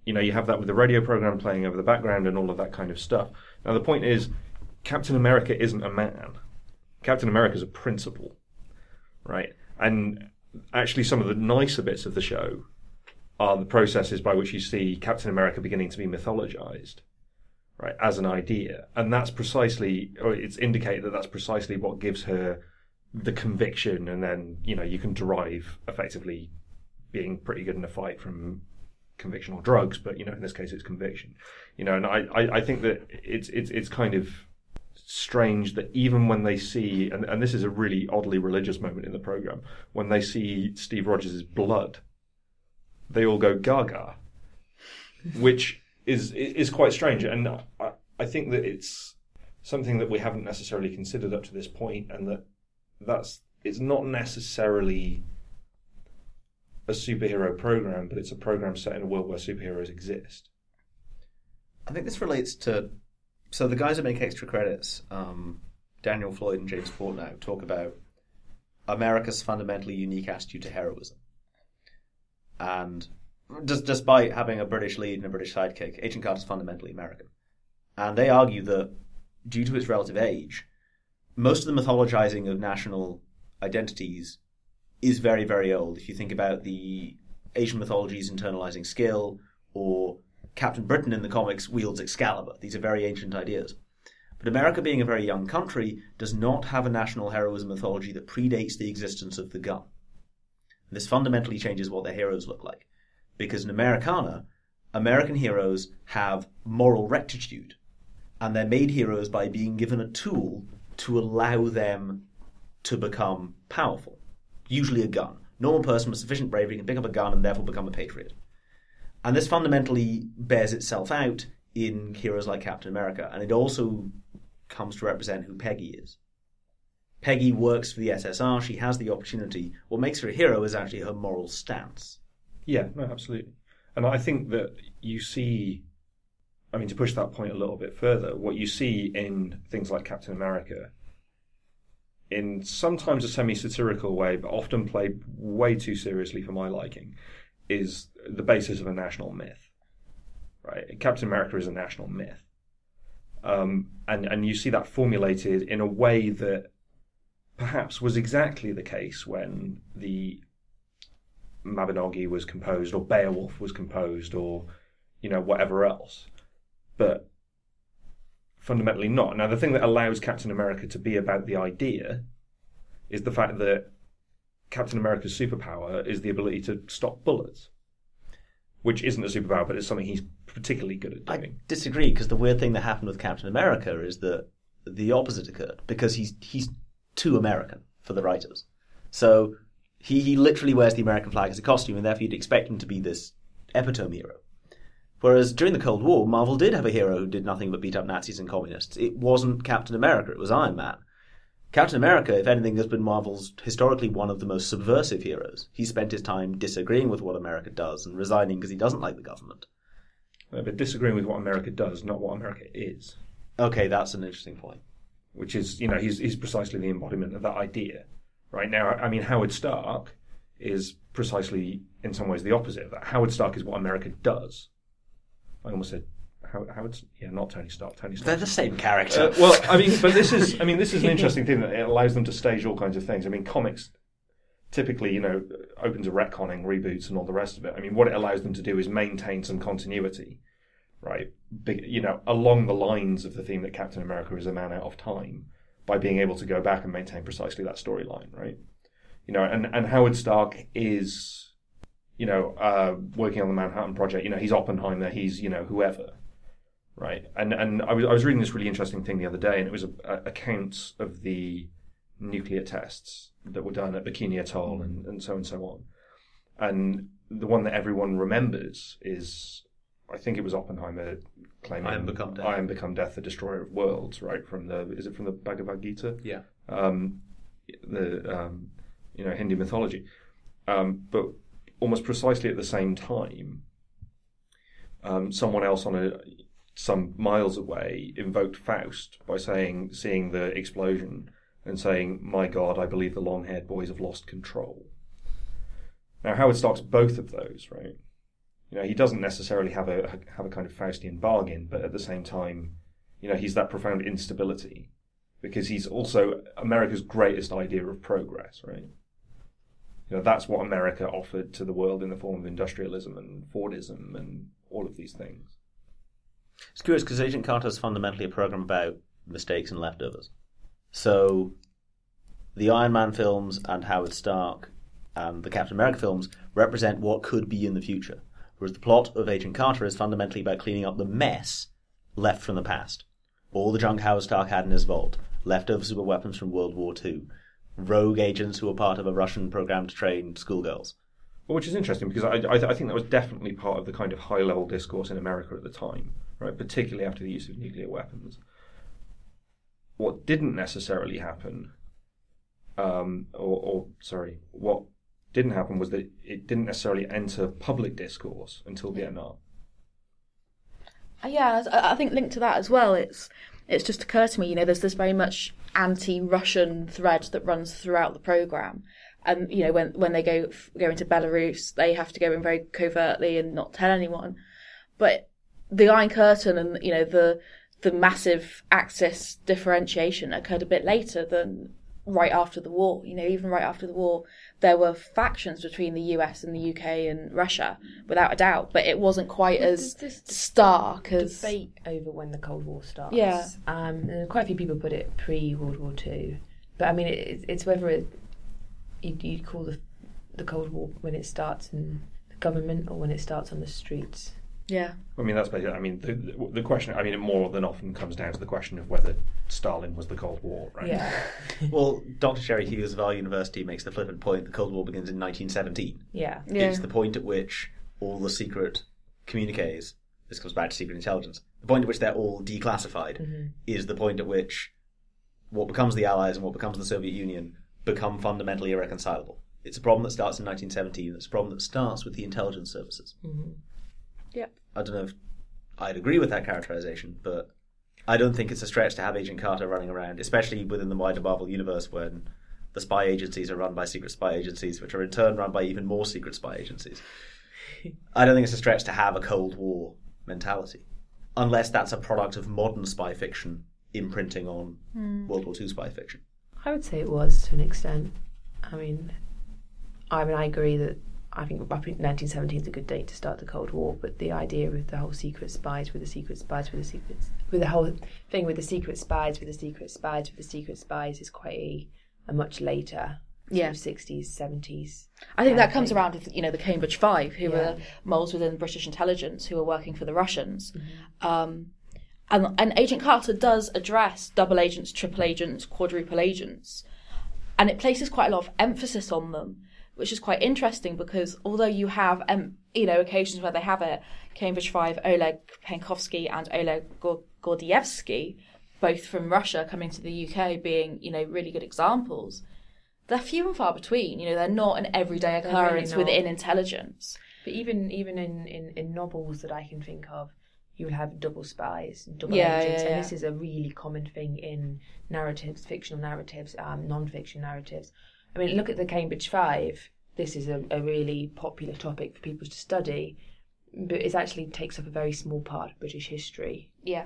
Speaker 1: you know, you have that with the radio program playing over the background and all of that kind of stuff. Now, the point is, Captain America isn't a man. Captain America is a principle, right? And actually, some of the nicer bits of the show are the processes by which you see Captain America beginning to be mythologized, right, as an idea. And that's precisely, or it's indicated that that's precisely what gives her the conviction, and then, you know, you can derive effectively being pretty good in a fight from conviction or drugs, but, you know, in this case it's conviction. You know, and I, I, I think that it's, it's, it's kind of strange that even when they see, and, and this is a really oddly religious moment in the program, when they see Steve Rogers' blood, they all go gaga, which is is quite strange. And I, I think that it's something that we haven't necessarily considered up to this point, and that that's it's not necessarily a superhero program, but it's a program set in a world where superheroes exist.
Speaker 2: I think this relates to so the guys that make extra credits, um, Daniel Floyd and James Portnow, talk about America's fundamentally unique attitude to heroism, and just despite having a British lead and a British sidekick, Agent Carter's fundamentally American, and they argue that due to its relative age, most of the mythologizing of national identities is very very old. If you think about the Asian mythologies internalizing skill or Captain Britain in the comics wields Excalibur. These are very ancient ideas. But America, being a very young country, does not have a national heroism mythology that predates the existence of the gun. This fundamentally changes what their heroes look like. Because in Americana, American heroes have moral rectitude, and they're made heroes by being given a tool to allow them to become powerful. Usually a gun. Normal person with sufficient bravery can pick up a gun and therefore become a patriot. And this fundamentally bears itself out in heroes like Captain America, and it also comes to represent who Peggy is. Peggy works for the SSR, she has the opportunity. What makes her a hero is actually her moral stance.
Speaker 1: Yeah, no, absolutely. And I think that you see, I mean, to push that point a little bit further, what you see in things like Captain America, in sometimes a semi satirical way, but often played way too seriously for my liking, is the basis of a national myth. Right? Captain America is a national myth. Um, and, and you see that formulated in a way that perhaps was exactly the case when the Mabinogi was composed, or Beowulf was composed, or you know whatever else, but fundamentally not. Now, the thing that allows Captain America to be about the idea is the fact that Captain America's superpower is the ability to stop bullets. which isn't a superpower, but it's something he's particularly good at
Speaker 2: I disagree because the weird thing that happened with Captain America is that the opposite occurred because he's he's too American for the writers. So he he literally wears the American flag as a costume, and therefore you'd expect him to be this epitome hero. Whereas during the Cold War, Marvel did have a hero who did nothing but beat up Nazis and communists. It wasn't Captain America; it was Iron Man. Captain America, if anything, has been Marvel's historically one of the most subversive heroes. He spent his time disagreeing with what America does and resigning because he doesn't like the government.
Speaker 1: Uh, but disagreeing with what America does, not what America is,
Speaker 2: Okay, that's an interesting point.
Speaker 1: which is, you know, he's, he's precisely the embodiment of that idea. Right now, I mean, Howard Stark is precisely, in some ways, the opposite of that. Howard Stark is what America does. I almost said Howard, Howard yeah, not Tony Stark. Tony Stark.
Speaker 2: They're the same character.
Speaker 1: Uh, well, I mean, but this is, I mean, this is an interesting thing that it allows them to stage all kinds of things. I mean, comics typically, you know, open to retconning, reboots, and all the rest of it. I mean, what it allows them to do is maintain some continuity, right? Big, you know, along the lines of the theme that Captain America is a man out of time, by being able to go back and maintain precisely that storyline, right? You know, and and Howard Stark is, you know, uh, working on the Manhattan Project. You know, he's Oppenheimer. He's you know whoever right? And and I was I was reading this really interesting thing the other day, and it was a, a, accounts of the nuclear tests that were done at Bikini Atoll and, and so and so on. And the one that everyone remembers is, I think it was Oppenheimer claiming,
Speaker 2: I am become death.
Speaker 1: I am become death, the destroyer of worlds." Right from the is it from the Bhagavad Gita?
Speaker 2: Yeah.
Speaker 1: Um, the um, you know Hindu mythology, um, but almost precisely at the same time, um, someone else on a some miles away invoked Faust by saying, seeing the explosion and saying, "My God, I believe the long-haired boys have lost control." Now Howard Stark's both of those, right? You know, he doesn't necessarily have a have a kind of Faustian bargain, but at the same time, you know, he's that profound instability because he's also America's greatest idea of progress, right? You know, that's what America offered to the world in the form of industrialism and Fordism and all of these things.
Speaker 2: It's curious because Agent Carter is fundamentally a program about mistakes and leftovers. So, the Iron Man films and Howard Stark and the Captain America films represent what could be in the future, whereas the plot of Agent Carter is fundamentally about cleaning up the mess left from the past. All the junk Howard Stark had in his vault, leftover super weapons from World War II, rogue agents who were part of a Russian program to train schoolgirls.
Speaker 1: Well, which is interesting because I, I, I think that was definitely part of the kind of high level discourse in America at the time, right? Particularly after the use of nuclear weapons. What didn't necessarily happen, um, or, or sorry, what didn't happen was that it didn't necessarily enter public discourse until Vietnam.
Speaker 3: Uh, Yeah, I I think linked to that as well. It's it's just occurred to me, you know, there's this very much anti-Russian thread that runs throughout the program, and you know, when when they go go into Belarus, they have to go in very covertly and not tell anyone. But the Iron Curtain and you know the the massive access differentiation occurred a bit later than right after the war. You know, even right after the war, there were factions between the US and the UK and Russia, without a doubt. But it wasn't quite as stark as
Speaker 4: debate over when the Cold War starts.
Speaker 3: Yeah.
Speaker 4: Um, and quite a few people put it pre World War Two, but I mean, it, it's whether it, you you call the the Cold War when it starts in the government or when it starts on the streets.
Speaker 3: Yeah.
Speaker 1: I mean, that's basically. I mean, the, the, the question. I mean, it more than often comes down to the question of whether Stalin was the Cold War, right?
Speaker 4: Yeah,
Speaker 2: Well, Dr. Sherry Hughes of our university makes the flippant point the Cold War begins in 1917.
Speaker 4: yeah,
Speaker 3: Yeah.
Speaker 2: It's the point at which all the secret communiques, this comes back to secret intelligence, the point at which they're all declassified mm-hmm. is the point at which what becomes the Allies and what becomes the Soviet Union become fundamentally irreconcilable. It's a problem that starts in 1917. It's a problem that starts with the intelligence services. Mm-hmm.
Speaker 3: Yep.
Speaker 2: I don't know if I'd agree with that characterization, but I don't think it's a stretch to have Agent Carter running around, especially within the wider Marvel universe when the spy agencies are run by secret spy agencies, which are in turn run by even more secret spy agencies. I don't think it's a stretch to have a Cold War mentality, unless that's a product of modern spy fiction imprinting on hmm. World War II spy fiction.
Speaker 4: I would say it was to an extent. I mean, I mean, I agree that I think 1917 is a good date to start the Cold War, but the idea with the whole secret spies, with the secret spies, with the secrets, with the whole thing with the secret spies, with the secret spies, with the secret spies is quite a, a much later
Speaker 3: Yeah.
Speaker 4: sixties, seventies.
Speaker 3: I think that comes around with you know the Cambridge Five, who
Speaker 4: Yeah.
Speaker 3: were moles within British intelligence who were working for the Russians.
Speaker 4: Mm-hmm.
Speaker 3: Um, and, and Agent Carter does address double agents, triple agents, quadruple agents, and it places quite a lot of emphasis on them, which is quite interesting because although you have um, you know occasions where they have it, Cambridge Five, Oleg Penkovsky and Oleg Gor- Gordievsky, both from Russia coming to the UK, being you know really good examples. They're few and far between. You know, they're not an everyday
Speaker 4: They're really
Speaker 3: occurrence within intelligence.
Speaker 4: But even even in, in, in novels that I can think of, you will have double spies, double
Speaker 3: Yeah,
Speaker 4: agents,
Speaker 3: yeah,
Speaker 4: and this is a really common thing in narratives, fictional narratives, um, non-fiction narratives. I mean, look at the Cambridge Five. This is a, a really popular topic for people to study, but it actually takes up a very small part of British history.
Speaker 3: Yeah,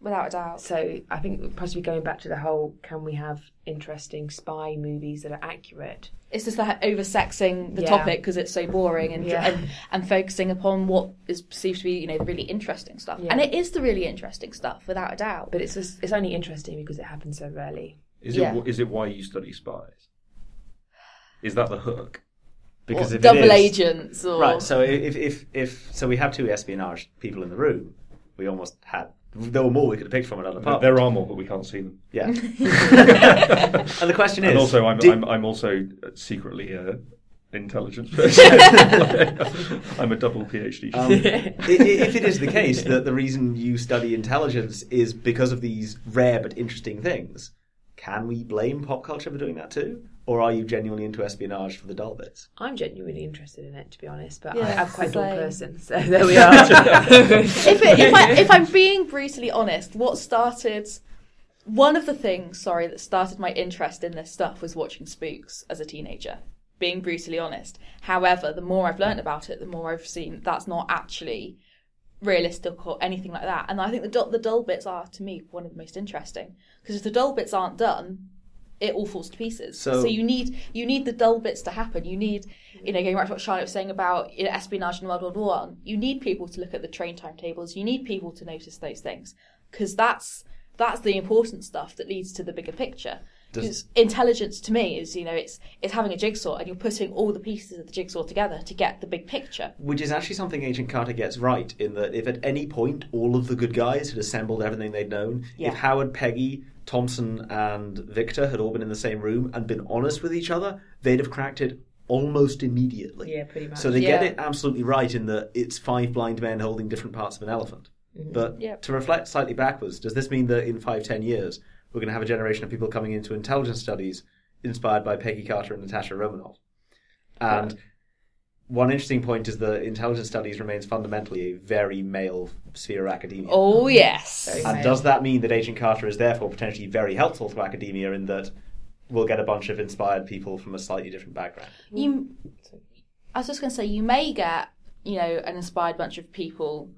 Speaker 3: without a doubt.
Speaker 4: So I think possibly going back to the whole, can we have interesting spy movies that are accurate?
Speaker 3: It's just that oversexing the
Speaker 4: Yeah.
Speaker 3: topic because it's so boring and,
Speaker 4: Yeah.
Speaker 3: and and focusing upon what is perceived to be you know the really interesting stuff.
Speaker 4: Yeah.
Speaker 3: And it is the really interesting stuff, without a doubt.
Speaker 4: But it's just, it's only interesting because it happens so rarely.
Speaker 1: Is
Speaker 3: Yeah.
Speaker 1: it is it why you study spies? Is that the hook?
Speaker 2: Because
Speaker 3: Or
Speaker 2: if
Speaker 3: double
Speaker 2: it is,
Speaker 3: agents or
Speaker 2: Right. So if if if so, we have two espionage people in the room. We almost had. There were more we could have picked from another part.
Speaker 1: There are more, but we can't see them.
Speaker 2: Yeah. and the question is.
Speaker 1: And also, I'm
Speaker 2: did-
Speaker 1: I'm, I'm also secretly a intelligence person. I'm a double PhD.
Speaker 2: um, i- i- if it is the case that the reason you study intelligence is because of these rare but interesting things, can we blame pop culture for doing that too? Or are you genuinely into espionage for the dull bits?
Speaker 4: I'm genuinely interested in it, to be honest, but
Speaker 3: Yeah,
Speaker 4: I, I'm quite a dull
Speaker 3: same.
Speaker 4: person, so there we are.
Speaker 3: if, it, if, I, if I'm being brutally honest, what started one of the things, sorry, that started my interest in this stuff was watching Spooks as a teenager. Being brutally honest. However, the more I've learned about it, the more I've seen that's not actually realistic or anything like that. And I think the dull, the dull bits are, to me, one of the most interesting because if the dull bits aren't done, it all falls to pieces.
Speaker 2: So-
Speaker 3: So, you need you need the dull bits to happen. You need, you know, going back to what Charlotte was saying about you know, espionage in World War One. You need people to look at the train timetables. You need people to notice those things because that's that's the important stuff that leads to the bigger picture.
Speaker 2: Does-
Speaker 3: intelligence to me is you know it's it's having a jigsaw and you're putting all the pieces of the jigsaw together to get the big picture.
Speaker 2: Which is actually something Agent Carter gets right in that if at any point all of the good guys had assembled everything they'd known,
Speaker 3: Yeah.
Speaker 2: if Howard, Peggy, Thompson, and Victor had all been in the same room and been honest with each other, they'd have cracked it almost immediately.
Speaker 4: Yeah, pretty much.
Speaker 2: So they get it absolutely right in that it's five blind men holding different parts of an elephant. Mm-hmm. But
Speaker 3: Yep.
Speaker 2: to reflect slightly backwards, does this mean that in five, ten years we're going to have a generation of people coming into intelligence studies inspired by Peggy Carter and Natasha Romanoff? And one interesting point is that intelligence studies remains fundamentally a very male sphere of academia.
Speaker 3: Oh yes.
Speaker 4: Very
Speaker 2: and does that mean that Agent Carter is therefore potentially very helpful to academia in that we'll get a bunch of inspired people from a slightly different background?
Speaker 3: you I was just going to say you may get you know an inspired bunch of people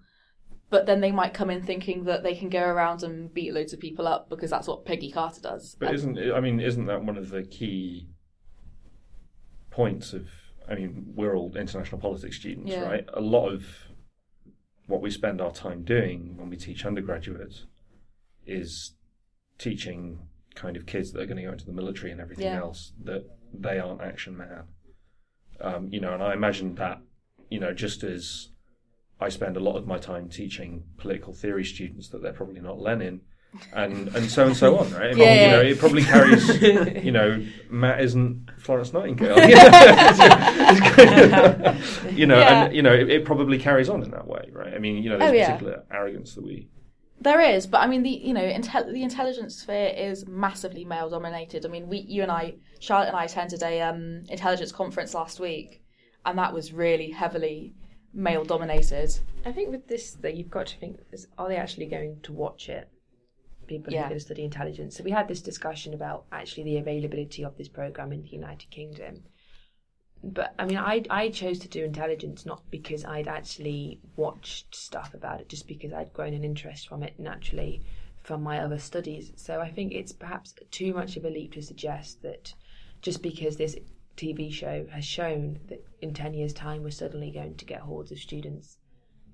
Speaker 3: but then they might come in thinking that they can go around and beat loads of people up because that's what Peggy Carter does.
Speaker 1: But isn't I mean, isn't that one of the key points of? I mean, we're all international politics students,
Speaker 3: Yeah.
Speaker 1: right? A lot of what we spend our time doing when we teach undergraduates is teaching kind of kids that are going to go into the military and everything
Speaker 3: Yeah.
Speaker 1: else that they aren't action man. Um, you know, and I imagine that, you know, just as I spend a lot of my time teaching political theory students that they're probably not Lenin, and and so and so on, right? I mean,
Speaker 3: Yeah,
Speaker 1: you know, it probably carries, you know, Matt isn't Florence Nightingale, you know, It's kind of- you know,
Speaker 3: Yeah.
Speaker 1: and you know, it, it probably carries on in that way, right? I mean, you know, there's
Speaker 3: Oh, yeah.
Speaker 1: particular arrogance that we.
Speaker 3: There is, but I mean, the you know, intel- the intelligence sphere is massively male dominated. I mean, we, you and I, Charlotte and I attended a um, intelligence conference last week, and that was really heavily male dominated.
Speaker 4: I think with this, that you've got to think: is, are they actually going to watch it? People who
Speaker 3: Yeah.
Speaker 4: are going to study intelligence. So we had this discussion about actually the availability of this program in the United Kingdom. But I mean, I I chose to do intelligence not because I'd actually watched stuff about it, just because I'd grown an interest from it naturally from my other studies. So I think it's perhaps too much of a leap to suggest that just because this TV show has shown that in 10 years' time we're suddenly going to get hordes of students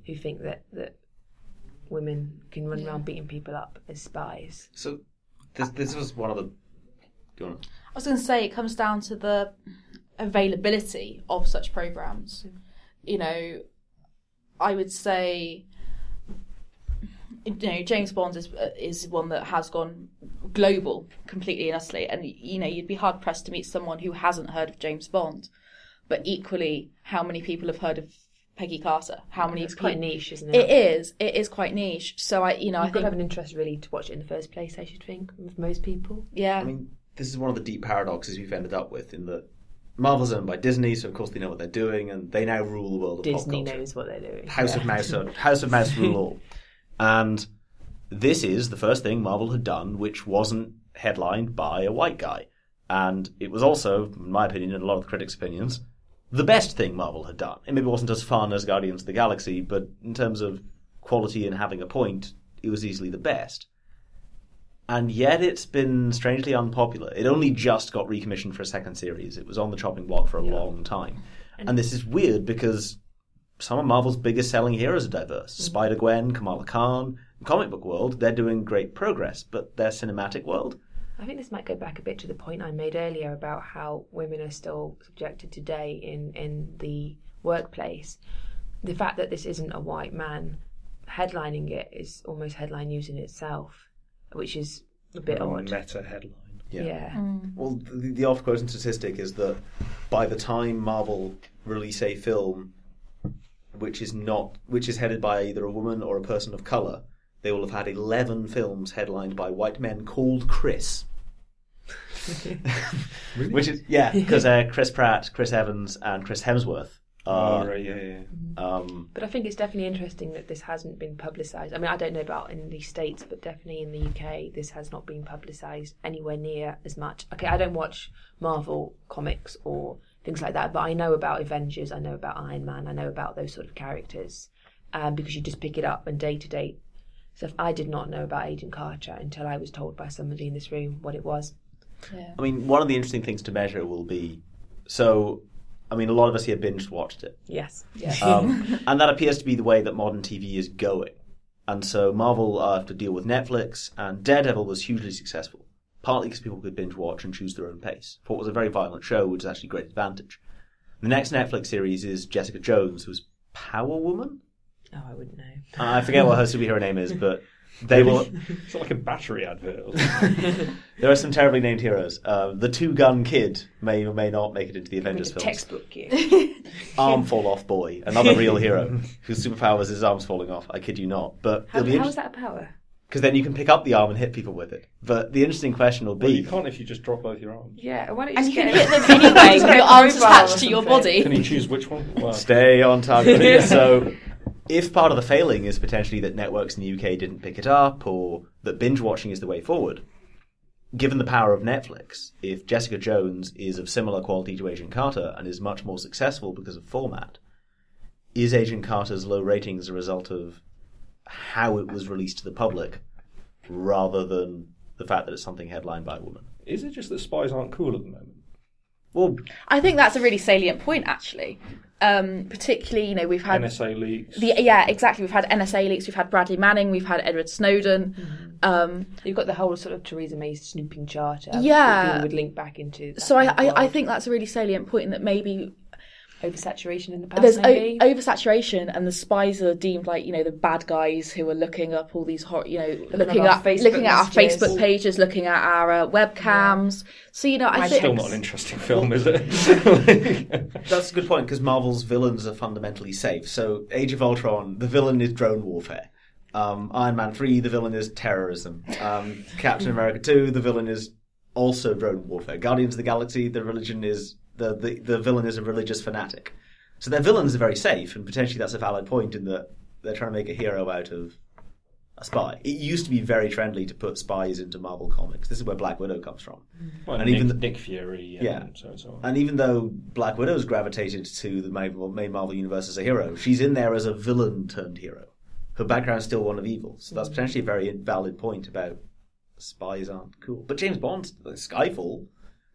Speaker 4: who think that, that women can run around beating people up as spies.
Speaker 2: So this this was one of the Do you want to?
Speaker 3: I was going to say it comes down to the availability of such programs. You know, I would say, you know, James Bond is is one that has gone global completely and utterly, and you know, you'd be hard pressed to meet someone who hasn't heard of James Bond. But equally, how many people have heard of Peggy Carter? How many?
Speaker 4: It's quite niche, isn't it?
Speaker 3: It is. It is quite niche. So I, you know, I
Speaker 4: You've got
Speaker 3: think,
Speaker 4: have an interest really to watch it in the first place. I should think with most people.
Speaker 3: yeah.
Speaker 2: I mean, this is one of the deep paradoxes we've ended up with in that Marvel's owned by Disney, so of course they know what they're doing, and they now rule the world of
Speaker 4: Disney
Speaker 2: pop culture.
Speaker 4: knows what they're doing.
Speaker 2: House of Mouse, House of Mouse rule all. And this is the first thing Marvel had done which wasn't headlined by a white guy. And it was also, in my opinion, and a lot of the critics' opinions, the best thing Marvel had done. It maybe wasn't as fun as Guardians of the Galaxy, but in terms of quality and having a point, it was easily the best. And yet it's been strangely unpopular. It only just got recommissioned for a second series. It was on the chopping block for a long time. And this is weird because some of Marvel's biggest selling heroes are diverse. Mm-hmm. Spider Gwen, Kamala Khan. Comic book world, they're doing great progress, but their cinematic world,
Speaker 4: I think this might go back a bit to the point I made earlier about how women are still subjected today in, in the workplace. The fact that this isn't a white man headlining it is almost headline news in itself, which is a bit
Speaker 1: A
Speaker 4: odd.
Speaker 1: meta headline.
Speaker 4: Yeah. Mm.
Speaker 2: Well, the, the oft quoted statistic is that by the time Marvel release a film which is not which is headed by either a woman or a person of color, they will have had eleven films headlined by white men called Chris. Which is yeah, because uh, Chris Pratt, Chris Evans, and Chris Hemsworth
Speaker 1: Oh,
Speaker 2: are
Speaker 1: right, yeah, yeah.
Speaker 2: um,
Speaker 4: But I think it's definitely interesting that this hasn't been publicised. I mean, I don't know about in the States, but definitely in the UK, this has not been publicised anywhere near as much. Okay, I don't watch Marvel comics or things like that, but I know about Avengers, I know about Iron Man, I know about those sort of characters um, because you just pick it up and day to day stuff. I did not know about Agent Carter until I was told by somebody in this room what it was.
Speaker 2: I mean, one of the interesting things to measure will be so. I mean, a lot of us here binge watched it.
Speaker 4: Yes, yes.
Speaker 2: Um, and that appears to be the way that modern TV is going. And so Marvel uh, have to deal with Netflix, and Daredevil was hugely successful, partly because people could binge watch and choose their own pace. For what was a very violent show, which is actually a great advantage. The next Netflix series is Jessica Jones, who's Power Woman.
Speaker 4: oh, I wouldn't know.
Speaker 2: I forget what her superhero name is, but they will.
Speaker 1: It's not like a battery advert.
Speaker 2: There are some terribly named heroes. Uh, the Two Gun Kid may or may not make it into the Avengers
Speaker 4: The
Speaker 2: films.
Speaker 4: textbook you.
Speaker 2: Arm fall off boy, another real hero whose superpower is his arms falling off. I kid you not. But
Speaker 4: How,
Speaker 2: it'll be
Speaker 4: how is that a power?
Speaker 2: because then you can pick up the arm and hit people with it. But the interesting question will
Speaker 1: well,
Speaker 2: be:
Speaker 1: you can't if you just drop both your arms.
Speaker 4: Yeah, why don't you
Speaker 3: and you
Speaker 4: just
Speaker 3: can hit
Speaker 4: a-
Speaker 3: them anyway
Speaker 4: Just
Speaker 3: your
Speaker 4: a
Speaker 3: arms
Speaker 4: mobile
Speaker 3: attached to your body.
Speaker 1: Can you choose which one? Well,
Speaker 2: stay on target. so, if part of the failing is potentially that networks in the UK didn't pick it up, or that binge watching is the way forward, given the power of Netflix, if Jessica Jones is of similar quality to Agent Carter and is much more successful because of format, is Agent Carter's low ratings a result of how it was released to the public rather than the fact that it's something headlined by a woman?
Speaker 1: is it just that spies aren't cool at the moment?
Speaker 2: Well,
Speaker 3: I think that's a really salient point, actually. Um, particularly, you know, we've had
Speaker 1: NSA leaks.
Speaker 3: the yeah, exactly. We've had NSA leaks. We've had Bradley Manning. We've had Edward Snowden. Um,
Speaker 4: You've got the whole sort of Theresa May snooping charter.
Speaker 3: Yeah.
Speaker 4: that people would link back into. that
Speaker 3: so I, I, I think that's a really salient point in that maybe
Speaker 4: oversaturation in the past.
Speaker 3: there's
Speaker 4: maybe.
Speaker 3: o- oversaturation and the spies are deemed like you know the bad guys who are looking up all these hor- you know looking,
Speaker 4: at
Speaker 3: at
Speaker 4: Facebook
Speaker 3: looking at our. Facebook pages, looking at our uh, webcams. So you know, I think
Speaker 1: Still not an interesting film, is it?
Speaker 2: That's a good point because Marvel's villains are fundamentally safe. So, Age of Ultron, the villain is drone warfare. Um, Iron Man 3, the villain is terrorism. Um, Captain America 2, the villain is also drone warfare. Guardians of the Galaxy, the religion is the, the, the villain is a religious fanatic. So their villains are very safe, and potentially that's a valid point in that they're trying to make a hero out of a spy. It used to be very trendy to put spies into Marvel comics. This is where Black Widow comes from.
Speaker 1: Well,
Speaker 2: And
Speaker 1: Nick,
Speaker 2: even the-
Speaker 1: Nick Fury. And
Speaker 2: Yeah.
Speaker 1: So, so on.
Speaker 2: And even though Black Widow's gravitated to the main, main Marvel universe as a hero, she's in there as a villain turned hero. Her background's still one of evil, so that's mm. potentially a very valid point about spies aren't cool. But James Bond, Skyfall,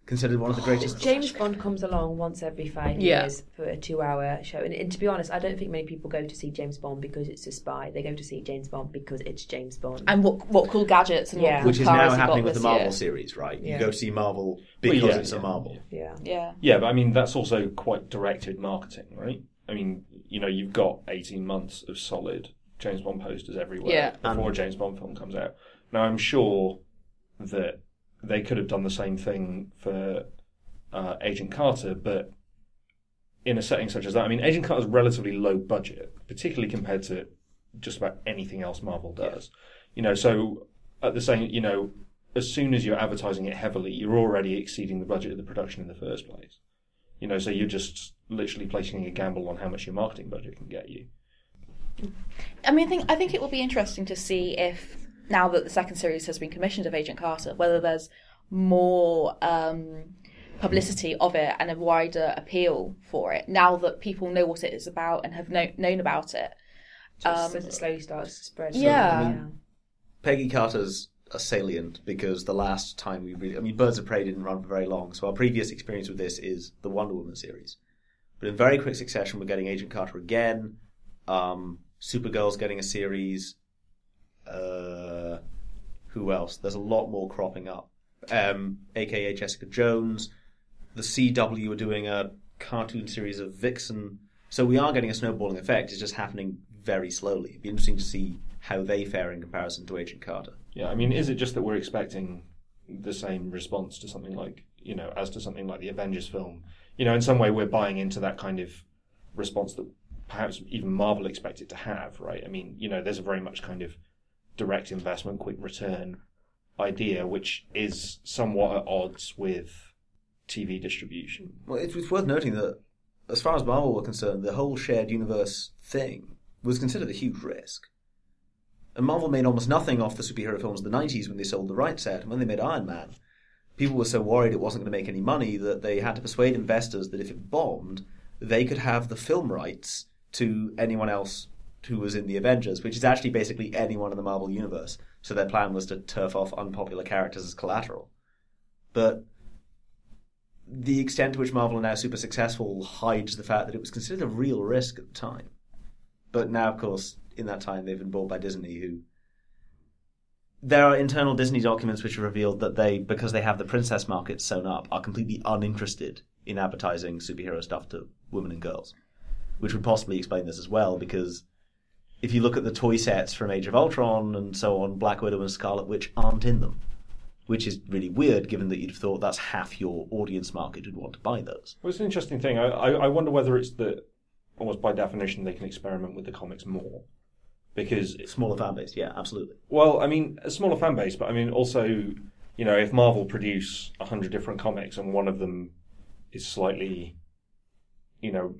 Speaker 2: considered one of the greatest.
Speaker 4: James Bond comes along once every five
Speaker 3: Yeah.
Speaker 4: years for a two-hour show, and, and to be honest, I don't think many people go to see James Bond because it's a spy. They go to see James Bond because it's James Bond.
Speaker 3: And what what cool gadgets and
Speaker 4: Yeah.
Speaker 3: what cool
Speaker 2: which is
Speaker 3: cars
Speaker 2: now happening with the Marvel
Speaker 3: year.
Speaker 2: series, right? You
Speaker 4: Yeah.
Speaker 2: go to see Marvel
Speaker 1: Well,
Speaker 2: because
Speaker 1: yeah,
Speaker 2: it's a Marvel.
Speaker 4: yeah.
Speaker 3: Yeah.
Speaker 1: Yeah, but I mean that's also quite directed marketing, right? I mean, you know, you've got eighteen months of solid James Bond posters everywhere
Speaker 3: Yeah.
Speaker 1: before a James Bond film comes out. Now, I'm sure that they could have done the same thing for uh, Agent Carter, but in a setting such as that, I mean, Agent Carter Carter's relatively low budget, particularly compared to just about anything else Marvel does. You know, so at the same, you know, as soon as you're advertising it heavily, you're already exceeding the budget of the production in the first place. You know, so you're just literally placing a gamble on how much your marketing budget can get you.
Speaker 3: I mean, I think I think it will be interesting to see if now that the second series has been commissioned of Agent Carter, whether there's more um, publicity of it and a wider appeal for it now that people know what it is about and have know, known about it.
Speaker 4: Just as it slowly starts to spread.
Speaker 3: Yeah.
Speaker 4: yeah.
Speaker 2: Peggy Carter's a salient because the last time we really, I mean, Birds of Prey didn't run for very long, so our previous experience with this is the Wonder Woman series. But in very quick succession, we're getting Agent Carter again. Um, Supergirl's getting a series. Uh, who else? There's a lot more cropping up. Um, AKA Jessica Jones. The CW are doing a cartoon series of Vixen. So we are getting a snowballing effect. It's just happening very slowly. It'd be interesting to see how they fare in comparison to Agent Carter.
Speaker 1: Yeah, I mean, is it just that we're expecting the same response to something like, you know, as to something like the Avengers film? You know, in some way, we're buying into that kind of response that perhaps even Marvel expected to have, right? I mean, you know, there's a very much kind of direct investment, quick return idea, which is somewhat at odds with TV distribution.
Speaker 2: Well, it's, it's worth noting that, as far as Marvel were concerned, the whole shared universe thing was considered a huge risk. And Marvel made almost nothing off the superhero films of the 90s when they sold the right set. And when they made Iron Man, people were so worried it wasn't going to make any money that they had to persuade investors that if it bombed, they could have the film rights to anyone else who was in the Avengers, which is actually basically anyone in the Marvel universe. So their plan was to turf off unpopular characters as collateral. But the extent to which Marvel are now super successful hides the fact that it was considered a real risk at the time. But now, of course, in that time, they've been bought by Disney, who. There are internal Disney documents which have revealed that they, because they have the princess market sewn up, are completely uninterested in advertising superhero stuff to women and girls. Which would possibly explain this as well, because if you look at the toy sets from Age of Ultron and so on, Black Widow and Scarlet Witch aren't in them. Which is really weird, given that you'd have thought that's half your audience market who'd want to buy those.
Speaker 1: Well, it's an interesting thing. I, I, I wonder whether it's that, almost by definition, they can experiment with the comics more. Because
Speaker 2: Smaller fan base, yeah, absolutely.
Speaker 1: Well, I mean, a smaller fan base, but I mean, also, you know, if Marvel produce a hundred different comics and one of them is slightly, you know,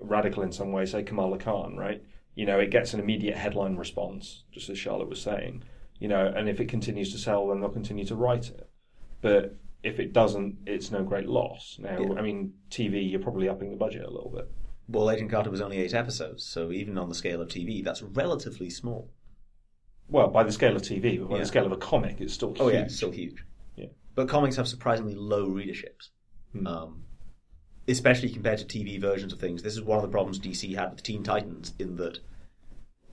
Speaker 1: radical in some way, say Kamala Khan, right? You know, it gets an immediate headline response, just as Charlotte was saying. You know, and if it continues to sell, then they'll continue to write it. But if it doesn't, it's no great loss. Now,
Speaker 2: Yeah.
Speaker 1: I mean, TV, you're probably upping the budget a little bit.
Speaker 2: Well, Agent Carter was only eight episodes, so even on the scale of TV, that's relatively small.
Speaker 1: Well, by the scale of TV, but by
Speaker 2: Yeah.
Speaker 1: the scale of a comic, it's still
Speaker 2: Oh yeah, it's still huge.
Speaker 1: Yeah.
Speaker 2: But comics have surprisingly low readerships,
Speaker 1: Hmm.
Speaker 2: um, especially compared to TV versions of things. This is one of the problems DC had with Teen Titans, in that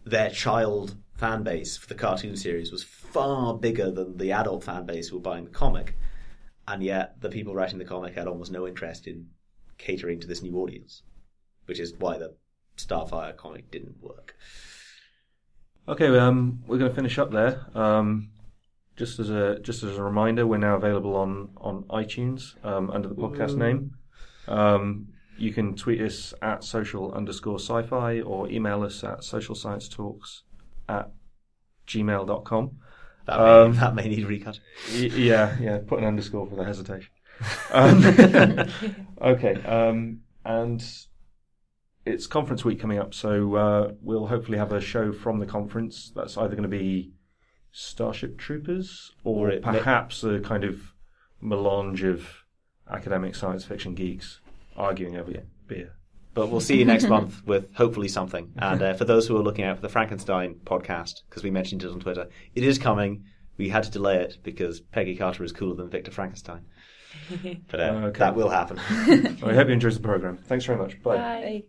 Speaker 2: their child fan base for the cartoon series was far bigger than the adult fan base who were buying the comic, and yet the people writing the comic had almost no interest in catering to this new audience, which is why the Starfire comic didn't work.
Speaker 1: Okay, um, we're going to finish up there. Um, just as a just as a reminder, we're now available on on iTunes um, under the podcast name. Um, you can tweet us at social underscore sci-fi or email us at social science talks at gmail.com.
Speaker 2: That may,
Speaker 1: Um,
Speaker 2: that may need recut.
Speaker 1: Y- yeah, yeah. Put an underscore for the hesitation. Um, okay, um, and it's conference week coming up, so uh, we'll hopefully have a show from the conference. That's either going to be Starship Troopers or
Speaker 2: Or it may-
Speaker 1: perhaps a kind of melange of academic science fiction geeks arguing over beer.
Speaker 2: But we'll see you next month with hopefully something. And uh, for those who are looking out for the Frankenstein podcast, because we mentioned it on Twitter, it is coming. We had to delay it because Peggy Carter is cooler than Victor Frankenstein. But uh,
Speaker 1: Okay.
Speaker 2: that will happen.
Speaker 1: I hope you enjoyed the program. Thanks very much. Bye.
Speaker 4: Bye.